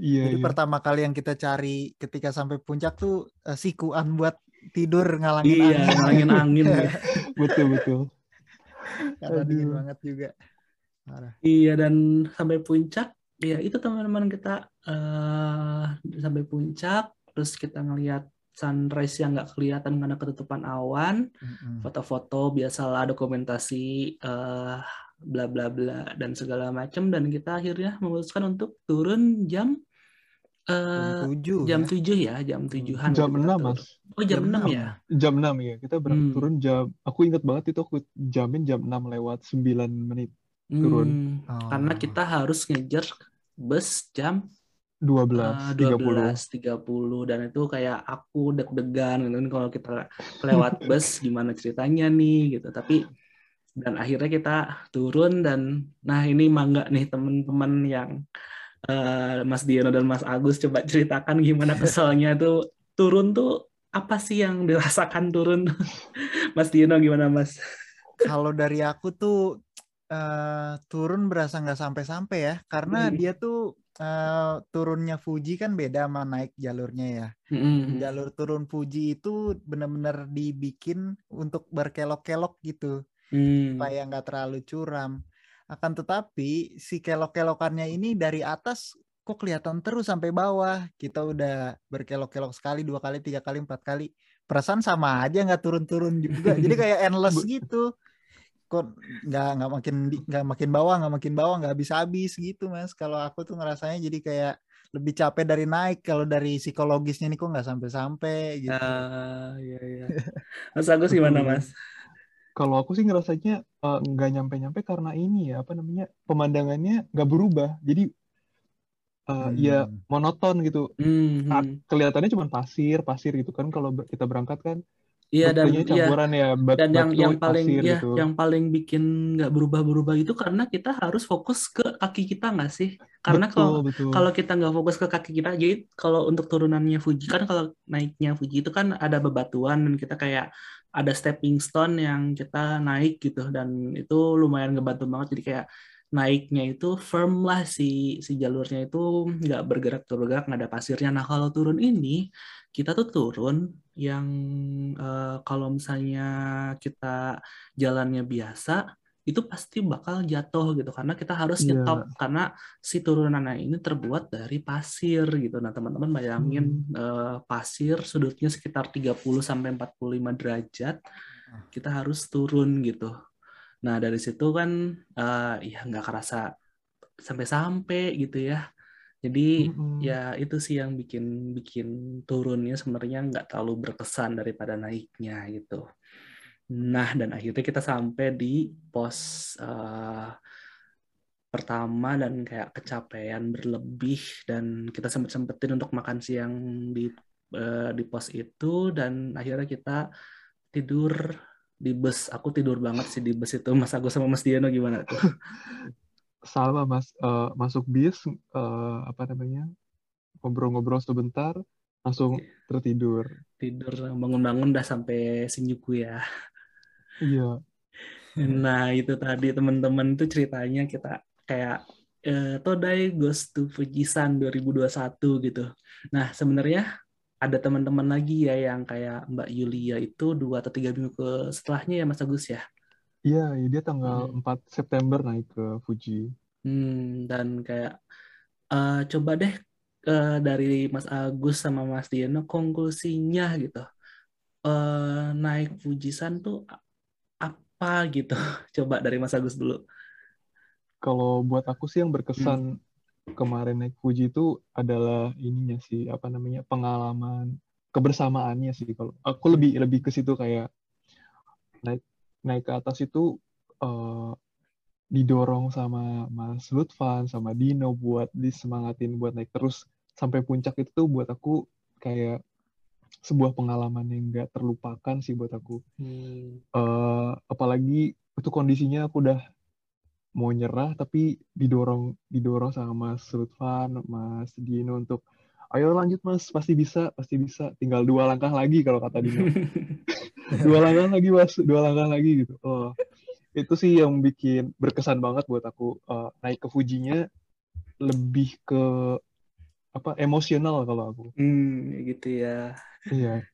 Iya, Jadi iya. pertama kali yang kita cari ketika sampai puncak tuh uh, sikuan buat tidur ngalangin iya, angin. ngalangin angin. ya. (laughs) betul betul. Karena dingin banget juga. Marah. Iya dan sampai puncak, ya itu teman-teman kita uh, sampai puncak, terus kita ngelihat sunrise yang nggak kelihatan karena ketutupan awan, foto-foto biasalah dokumentasi uh, bla bla bla dan segala macam. Dan kita akhirnya memutuskan untuk turun jam uh, jam tujuh ya jam tujuhan jam enam mas. Oh jam enam ya? Jam enam ya. Kita berangkat hmm. turun jam aku ingat banget itu aku jamin jam enam lewat sembilan menit turun. Hmm, Oh. Karena kita harus ngejar bus jam 12, eh, 30. 12.30 dan itu kayak aku deg-degan gitu kan kalau kita lewat (laughs) bus gimana ceritanya nih gitu. Tapi dan akhirnya kita turun dan nah ini mangga nih teman-teman yang eh, Mas Diono dan Mas Agus coba ceritakan gimana keselnya tuh turun tuh apa sih yang dirasakan turun? (laughs) Mas Diono gimana Mas? Kalau dari aku tuh eh, turun berasa nggak sampai-sampai ya, karena Hmm. dia tuh eh, turunnya Fuji kan beda sama naik jalurnya ya. Mm-mm. Jalur turun Fuji itu benar-benar dibikin untuk berkelok-kelok gitu, Hmm. supaya nggak terlalu curam. Akan tetapi si kelok-kelokannya ini dari atas kok kelihatan terus sampai bawah. Kita udah berkelok-kelok sekali, dua kali, tiga kali, empat kali. Perasaan sama aja nggak turun-turun juga. (laughs) Jadi kayak endless gitu. Kok nggak nggak makin nggak makin bawah, nggak makin bawah, nggak habis-habis gitu mas. Kalau aku tuh ngerasanya jadi kayak lebih capek dari naik. Kalau dari psikologisnya nih kok nggak sampai-sampai gitu. Ah, iya iya. (laughs) Mas Agus gimana Betul. Mas? Kalau aku sih ngerasanya eh, nggak nyampe-nyampe karena ini ya apa namanya pemandangannya nggak berubah. Jadi eh, ya Hmm. monoton gitu. Hmm, Ah, hmm. Kelihatannya cuma pasir, pasir gitu kan kalau kita berangkat kan Iya dan iya ya, bat dan yang batu yang paling ya gitu. yang paling bikin nggak berubah-berubah itu karena kita harus fokus ke kaki kita nggak sih? Karena kalau kalau kita nggak fokus ke kaki kita, jadi kalau untuk turunannya Fuji kan kalau naiknya Fuji itu kan ada bebatuan dan kita kayak ada stepping stone yang kita naik gitu dan itu lumayan ngebantu banget jadi kayak naiknya itu firm lah si si jalurnya itu nggak bergerak bergerak nggak ada pasirnya. Nah kalau turun ini kita tuh turun yang eh, kalau misalnya kita jalannya biasa itu pasti bakal jatuh gitu karena kita harus Iya. nyetop karena si turunannya ini terbuat dari pasir gitu. Nah, teman-teman bayangin eh, pasir sudutnya sekitar 30 sampai 45 derajat. Kita harus turun gitu. Nah, dari situ kan eh, ya nggak kerasa sampai-sampai gitu ya. Jadi Mm-mm. ya itu sih yang bikin bikin turunnya sebenarnya nggak terlalu berkesan daripada naiknya gitu. Nah, dan akhirnya kita sampai di pos eh, pertama dan kayak kecapean berlebih dan kita sempet sempetin untuk makan siang di eh, di pos itu dan akhirnya kita tidur di bus. Aku tidur banget sih di bus itu. Mas Agus sama Mas Diano gimana tuh? (laughs) Sama Mas Eh, masuk bis eh, apa namanya? Ngobrol-ngobrol sebentar langsung tertidur. Tidur bangun-bangun udah sampai Shinjuku ya. Iya. (laughs) Nah, itu tadi teman-teman itu ceritanya kita kayak eh, Todai Goes to Fujisan 2021 gitu. Nah, sebenarnya ada teman-teman lagi ya yang kayak Mbak Yulia itu dua atau tiga minggu ke setelahnya ya Mas Agus ya. Iya, ya, dia tanggal Hmm. 4 September naik ke Fuji. Hmm, dan kayak eh, coba deh eh, dari Mas Agus sama Mas Diano konklusinya gitu. Eh, naik Fujisan tuh apa gitu? (laughs) Coba dari Mas Agus dulu. Kalau buat aku sih yang berkesan Hmm. kemarin naik Fuji itu adalah ininya sih, apa namanya, pengalaman kebersamaannya sih. Kalau aku lebih lebih ke situ kayak naik naik ke atas itu eh, didorong sama Mas Lutfan sama Dino buat disemangatin buat naik terus sampai puncak itu tuh buat aku kayak sebuah pengalaman yang nggak terlupakan sih buat aku. Hmm. Eh, apalagi itu kondisinya aku udah mau nyerah tapi didorong didorong sama Mas Lutfan, Mas Dino untuk ayo lanjut Mas, pasti bisa, pasti bisa. Tinggal dua langkah lagi kalau kata Dino. (laughs) dua langkah lagi Mas, dua langkah lagi gitu. Oh, itu sih yang bikin berkesan banget buat aku Eh, naik ke Fujinya lebih ke apa emosional kalau aku. Hmm, gitu ya. Iya.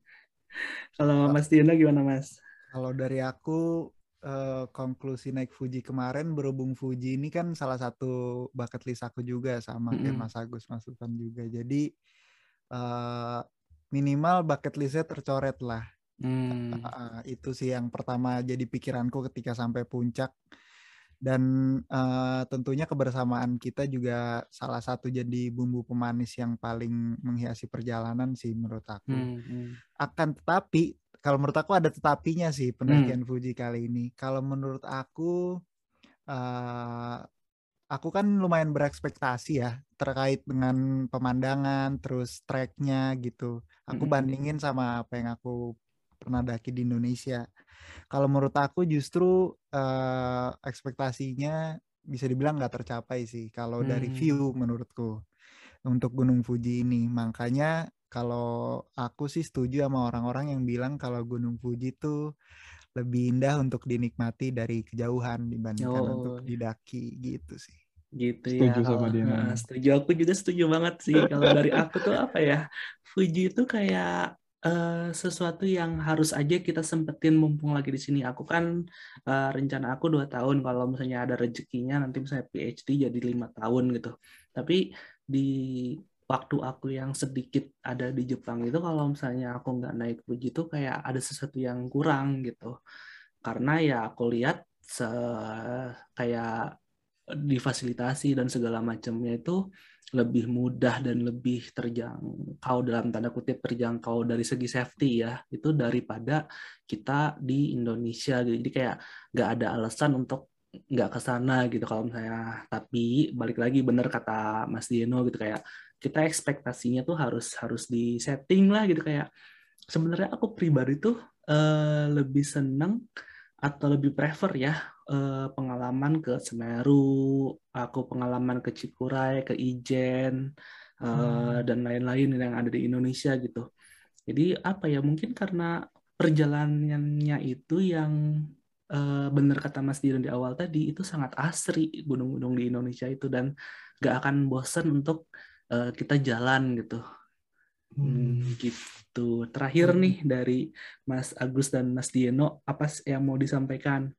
Kalau Mas Diana gimana Mas? Kalau dari aku eh, konklusi naik Fuji kemarin berhubung Fuji ini kan salah satu bucket list aku juga sama kayak Mm-mm. Mas Agus Mas Sultan juga. Jadi eh, minimal bucket listnya tercoret lah. Hmm. Ah, itu sih yang pertama jadi pikiranku ketika sampai puncak. Dan eh, tentunya kebersamaan kita juga salah satu jadi bumbu pemanis yang paling menghiasi perjalanan sih menurut aku Hmm, hmm. akan tetapi kalau menurut aku ada tetapinya sih Hmm. pendakian Fuji kali ini. Kalau menurut aku uh, aku kan lumayan berekspektasi ya terkait dengan pemandangan terus treknya gitu. Aku bandingin sama apa yang aku pernah daki di Indonesia. Kalau menurut aku justru uh, ekspektasinya bisa dibilang nggak tercapai sih kalau hmm. dari view menurutku untuk Gunung Fuji ini. Makanya kalau aku sih setuju sama orang-orang yang bilang kalau Gunung Fuji tuh lebih indah untuk dinikmati dari kejauhan dibandingkan oh. untuk didaki gitu sih. Gitu setuju ya. Sama dia. Nah, setuju aku juga setuju banget sih kalau dari aku tuh apa ya? Fuji itu kayak uh, sesuatu yang harus aja kita sempetin mumpung lagi di sini. Aku kan uh, rencana aku dua tahun kalau misalnya ada rezekinya nanti misalnya PhD jadi lima tahun gitu. Tapi di waktu aku yang sedikit ada di Jepang itu kalau misalnya aku nggak naik Fuji itu kayak ada sesuatu yang kurang gitu karena ya aku lihat se kayak difasilitasi dan segala macamnya itu lebih mudah dan lebih terjangkau dalam tanda kutip terjangkau dari segi safety ya itu daripada kita di Indonesia. Jadi kayak nggak ada alasan untuk nggak ke sana gitu. Kalau misalnya tapi balik lagi bener kata Mas Dieno gitu kayak kita ekspektasinya tuh harus harus di setting lah gitu. Kayak sebenarnya aku pribadi tuh uh, lebih seneng atau lebih prefer ya uh, pengalaman ke Semeru, aku pengalaman ke Cikuray, ke Ijen uh, hmm. dan lain-lain yang ada di Indonesia gitu. Jadi apa ya mungkin karena perjalanannya itu yang uh, benar kata Mas Diron di awal tadi itu sangat asri gunung-gunung di Indonesia itu dan gak akan bosen untuk uh, kita jalan gitu. Hmm, hmm, gitu. Terakhir hmm. nih dari Mas Agus dan Mas Dieno, apa yang mau disampaikan?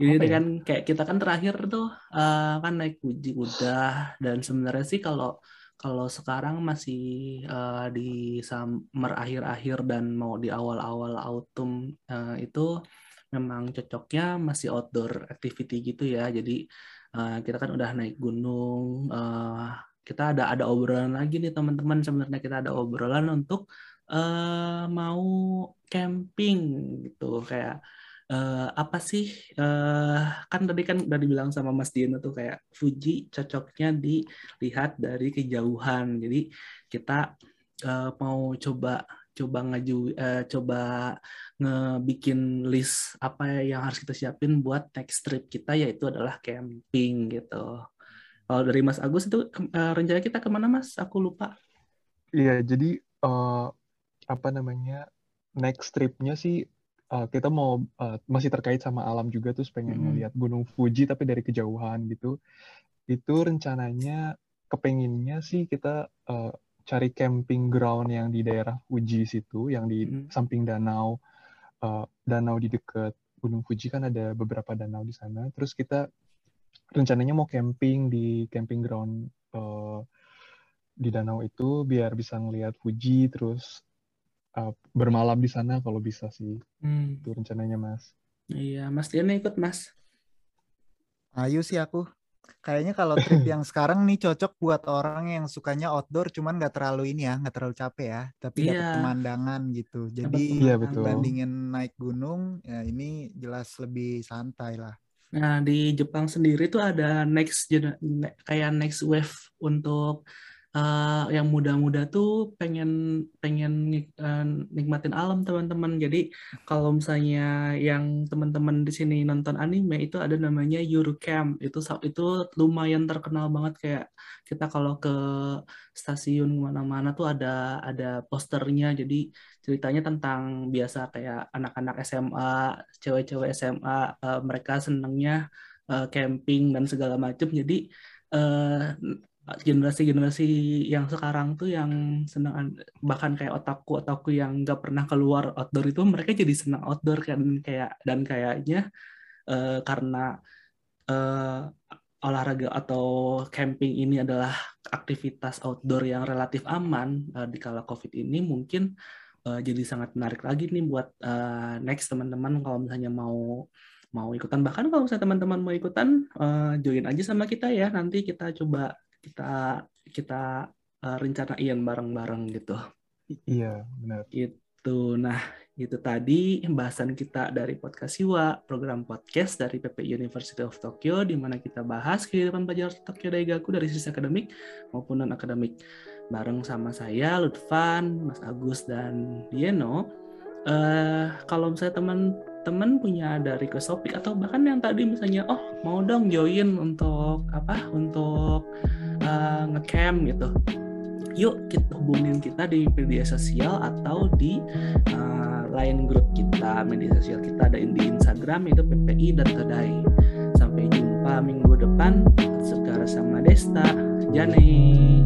Ini ya? kan kayak kita kan terakhir tuh uh, kan naik uji udah dan sebenarnya sih kalau kalau sekarang masih uh, di summer akhir-akhir dan mau di awal-awal autumn uh, itu memang cocoknya masih outdoor activity gitu ya. Jadi uh, kita kan udah naik gunung, uh, kita ada ada obrolan lagi nih teman-teman sebenarnya kita ada obrolan untuk uh, mau camping gitu kayak uh, apa sih uh, kan tadi kan udah dibilang sama Mas Dino tuh kayak Fuji cocoknya dilihat dari kejauhan jadi kita uh, mau coba coba ngaju uh, coba ngebikin list apa yang harus kita siapin buat next trip kita yaitu adalah camping gitu. Kalau dari Mas Agus itu uh, rencana kita ke mana Mas? Aku lupa. Iya, jadi uh, apa namanya next tripnya sih uh, kita mau uh, masih terkait sama alam juga tuh pengen mm. Gunung Fuji tapi dari kejauhan gitu. Itu rencananya kepenginnya sih kita uh, cari camping ground yang di daerah Fuji situ, yang di mm. samping danau, uh, danau di dekat Gunung Fuji kan ada beberapa danau di sana. Terus kita rencananya mau camping di camping ground uh, di danau itu biar bisa ngelihat Fuji terus uh, bermalam di sana kalau bisa sih. Hmm. itu rencananya mas. Iya mas Diana ikut mas. Ayo sih aku. Kayaknya kalau trip yang sekarang nih cocok buat orang yang sukanya outdoor cuman nggak terlalu ini ya nggak terlalu capek ya tapi yeah. dapat pemandangan gitu. Jadi yeah, betul. bandingin naik gunung ya ini jelas lebih santai lah. Nah, di Jepang sendiri tuh ada next kayak next wave untuk uh, yang muda-muda tuh pengen pengen uh, nikmatin alam teman-teman. Jadi kalau misalnya yang teman-teman di sini nonton anime itu ada namanya Eurocamp. Itu itu lumayan terkenal banget kayak kita kalau ke stasiun mana-mana tuh ada ada posternya. Jadi ceritanya tentang biasa kayak anak-anak SMA, cewek-cewek SMA uh, eh, mereka senangnya uh, camping dan segala macam. Jadi generasi-generasi yang sekarang tuh yang senang bahkan kayak otakku otakku yang nggak pernah keluar outdoor itu mereka jadi senang outdoor kan kayak dan kayaknya uh, karena uh, olahraga atau camping ini adalah aktivitas outdoor yang relatif aman uh, di kala covid ini mungkin uh, jadi sangat menarik lagi nih buat uh, next teman-teman kalau misalnya mau mau ikutan. Bahkan kalau misalnya teman-teman mau ikutan uh, join aja sama kita ya. Nanti kita coba kita kita uh, rencanain bareng-bareng gitu. Iya, benar. Gitu. Nah, Itu tadi pembahasan kita dari podcast Siwa, program podcast dari PP University of Tokyo, di mana kita bahas kehidupan pelajar Tokyo Daigaku dari sisi akademik maupun non-akademik. Bareng sama saya, Lutfan, Mas Agus, dan Dieno. Uh, kalau misalnya teman-teman punya ada request topik atau bahkan yang tadi misalnya, oh mau dong join untuk apa? Untuk uh, ngecamp gitu. Yuk kita hubungin kita di media sosial atau di uh, line grup kita media sosial kita ada di Instagram itu PPI dan Todai sampai jumpa minggu depan sekarang sama Desta Jane